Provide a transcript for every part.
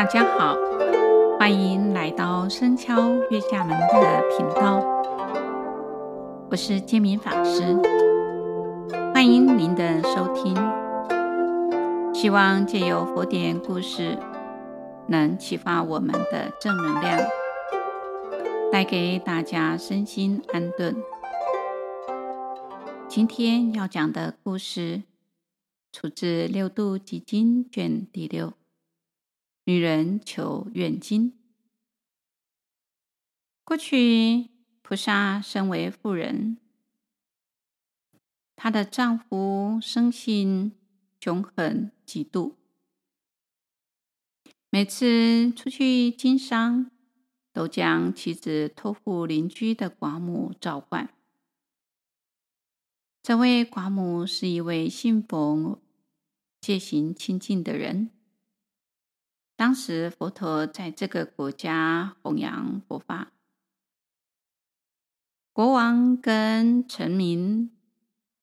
大家好，欢迎来到深敲月下门的频道，我是建明法师，欢迎您的收听。希望借由佛典故事，能启发我们的正能量，带给大家身心安顿。今天要讲的故事，出自《六度集经》卷第六。女人求愿经。过去，菩萨身为妇人，她的丈夫生性凶狠嫉妒，每次出去经商，都将妻子托付邻居的寡母照管。这位寡母是一位信佛、戒行清净的人。当时佛陀在这个国家弘扬佛法，国王跟臣民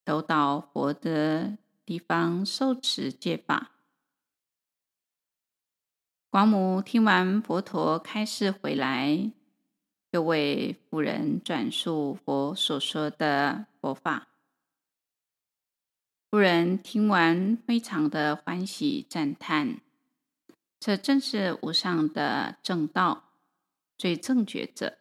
都到佛的地方受持戒法。寡母听完佛陀开示回来，又为妇人转述佛所说的佛法。妇人听完，非常的欢喜赞叹。这正是无上的正道，最正觉者。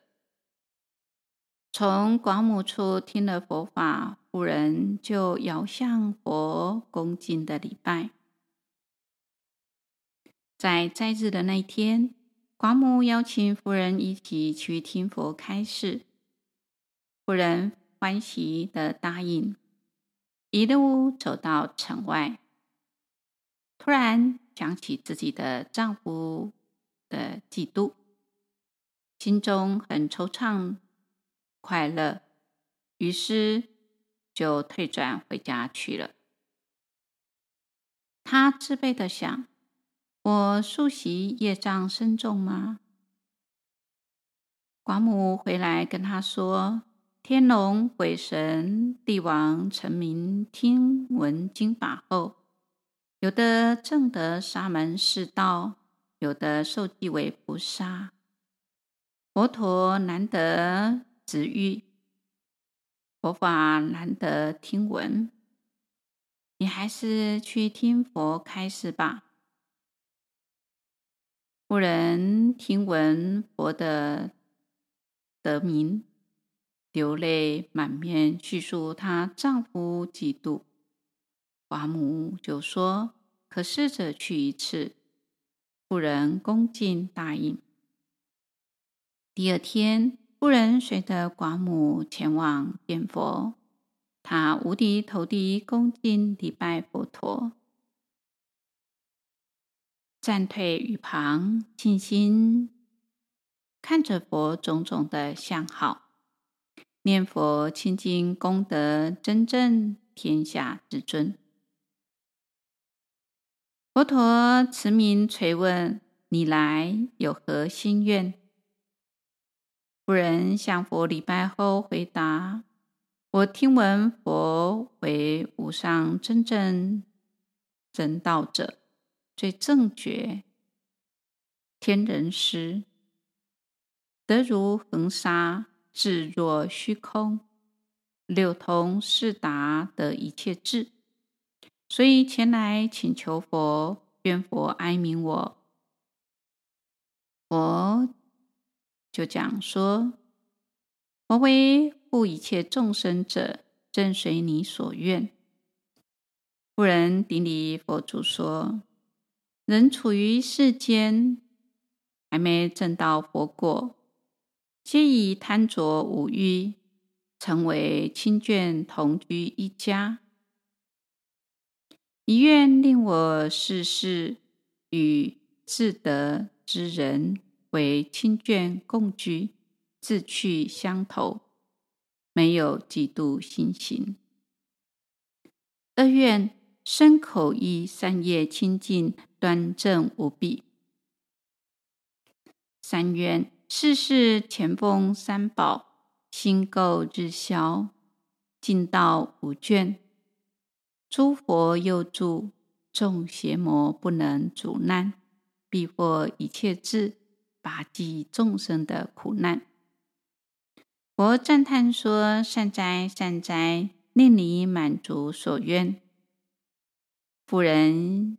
从寡母处听了佛法，妇人就遥向佛恭敬的礼拜。在斋日的那一天，寡母邀请夫人一起去听佛开示，夫人欢喜的答应，一路走到城外，突然，想起自己的丈夫的嫉妒，心中很惆怅、快乐，于是就退转回家去了。她自卑的想：“我宿习业障深重吗？”寡母回来跟她说：“天龙鬼神、帝王臣民听闻经法后。”有的证得沙门示道，有的受记为菩萨。佛陀难得值遇，佛法难得听闻，你还是去听佛开示吧。妇人听闻佛的德名，流泪满面，叙述她丈夫嫉妒。寡母就说：“可试着去一次。”妇人恭敬答应。第二天，妇人随着寡母前往见佛，他五体投地，恭敬礼拜佛陀，暂退于旁，静心看着佛种种的相好，念佛清净功德，真正天下至尊。佛陀慈悯垂问：“你来有何心愿？”妇人向佛礼拜后回答：“我听闻佛为无上真正真道者，最正觉，天人师，德如恒沙，智若虚空，六通四达得一切智。”所以前来请求佛，愿佛哀悯我。佛就讲说：“我为护一切众生者，正随你所愿。”故人顶礼佛祖说：“人处于世间，还没证到佛果，皆以贪着五欲，成为亲眷同居一家。”一愿令我世世与至德之人为亲眷共居，志趣相投，没有嫉妒心行。二愿身口意三业清净端正无弊。三愿世世虔奉三宝，心垢日消，净道无倦。诸佛又助，众邪魔不能阻难。必获一切智，拔济众生的苦难。佛赞叹说：“善哉，善哉，令你满足所愿。”妇人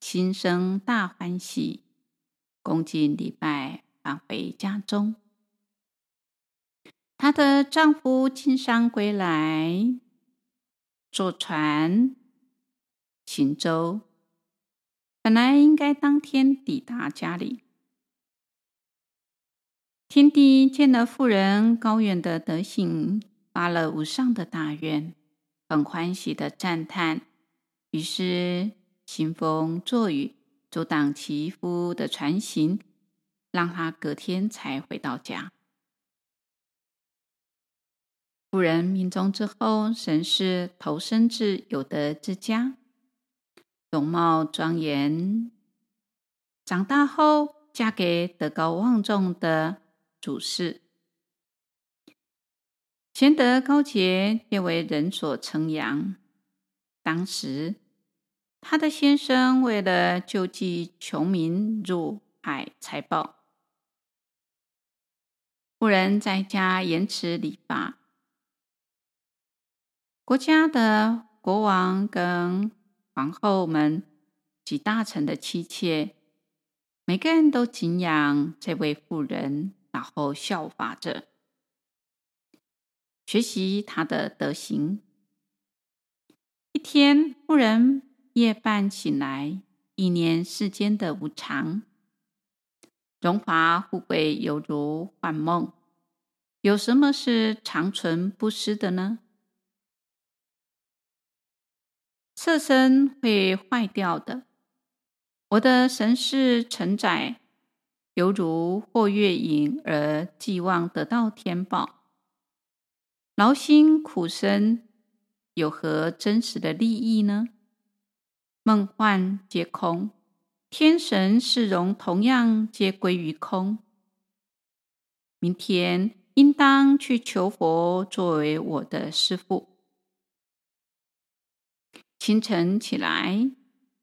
心生大欢喜，恭敬礼拜，返回家中。她的丈夫经商归来，坐船行舟，本来应该当天抵达家里。天帝见了妇人高远的德行，发了无上的大愿，很欢喜的赞叹，于是兴风作雨，阻挡其夫的船行，让他隔天才回到家。妇人命终之后，神识投生至有德之家，容貌庄严。长大后，嫁给德高望重的主事，贤德高洁，皆为人所称扬。当时，他的先生为了救济穷民，入海采宝。妇人在家严持礼法，国家的国王跟皇后们及大臣的妻妾，每个人都敬仰这位妇人。然后效法着，学习他的德行。一天，妇人夜半醒来，一念世间的无常，荣华富贵犹如幻梦，有什么是长存不失的呢？色身会坏掉的，我的神识承载。犹如获月影而寄望得到天宝，劳心苦身，有何真实的利益呢？梦幻皆空，天神视容同样皆归于空。明天应当去求佛作为我的师父。清晨起来，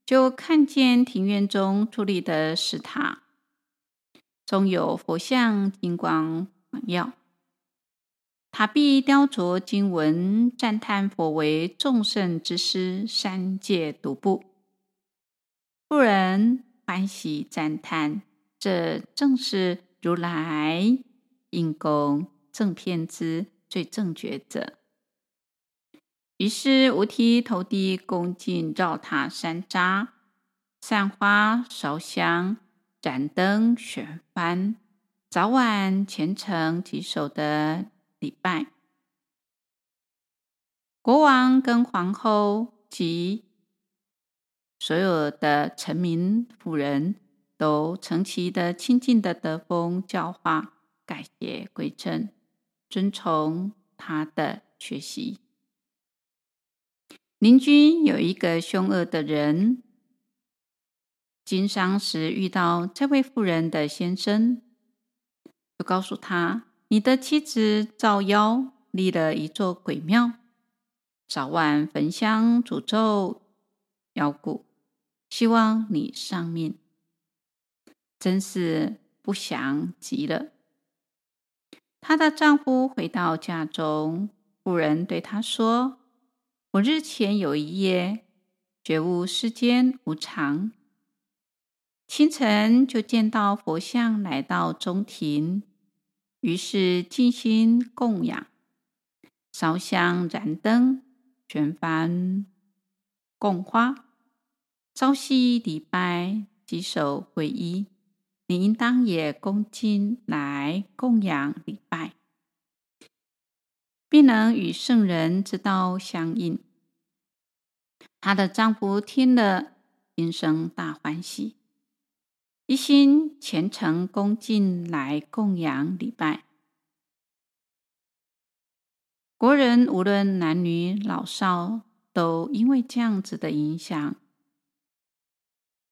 就看见庭院中矗立的石塔。中有佛像，金光闪耀，塔壁雕琢经文，赞叹佛为众圣之师，三界独步。妇人欢喜赞叹，这正是如来应供正遍知最正觉者。于是五体投地，恭敬绕塔山楂，散花烧香。盏灯悬幡，早晚虔诚稽首的礼拜。国王跟皇后及所有的臣民妇人都承其的亲近的德风教化，改邪归正，遵从他的学习。邻居有一个凶恶的人。经商时遇到这位妇人的先生，就告诉他：“你的妻子造妖，立了一座鬼庙，早晚焚香诅咒妖蛊，希望你丧命，真是不祥极了。”她的丈夫回到家中，妇人对他说：“我日前有一夜觉悟世间无常。”清晨就见到佛像来到中庭，于是静心供养，烧香燃灯，悬幡供花，朝夕礼拜，稽首皈依。你应当也恭敬来供养礼拜，必能与圣人之道相应。她的丈夫听了，心生大欢喜。一心虔诚恭敬来供养礼拜，国人无论男女老少，都因为这样子的影响，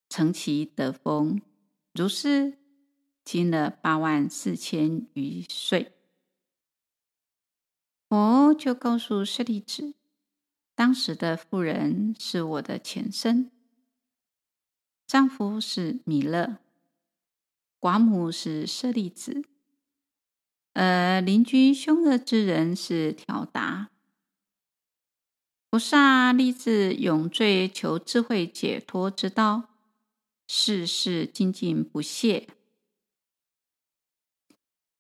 承其德风，如是经了八万四千余岁。佛就告诉舍利子，当时的妇人是我的前身，丈夫是弥勒。寡母是舍利子，而邻居凶恶之人是挑达。菩萨立志永追求智慧解脱之道，世世精进不懈。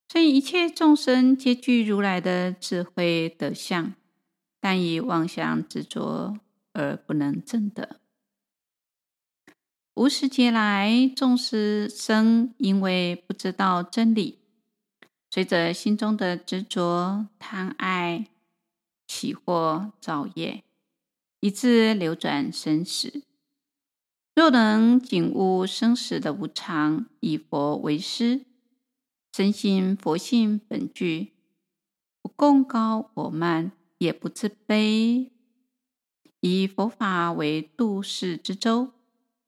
所以一切众生皆具如来的智慧德相，但以妄想执着而不能证得。无始劫来，众生因为不知道真理，随着心中的执着、贪爱。起惑造业，以致流转生死。若能警悟生死的无常，以佛为师，深信佛性本具，不共高我慢，也不自卑，以佛法为度世之舟，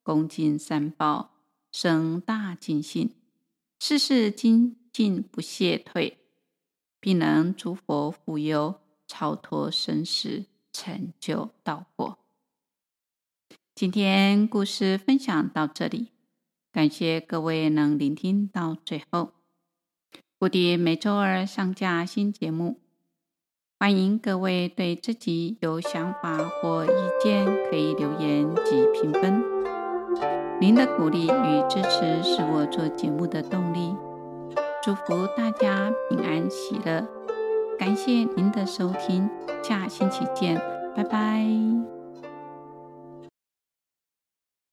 恭敬三宝，生大净信，世世精进不懈退，必能诸佛护佑。超脱生死，成就道果。今天故事分享到这里，感谢各位能聆听到最后。固定每周二上架新节目，欢迎各位对自己有想法或意见可以留言及评分。您的鼓励与支持是我做节目的动力。祝福大家平安喜乐。感谢您的收听，下星期见，拜拜。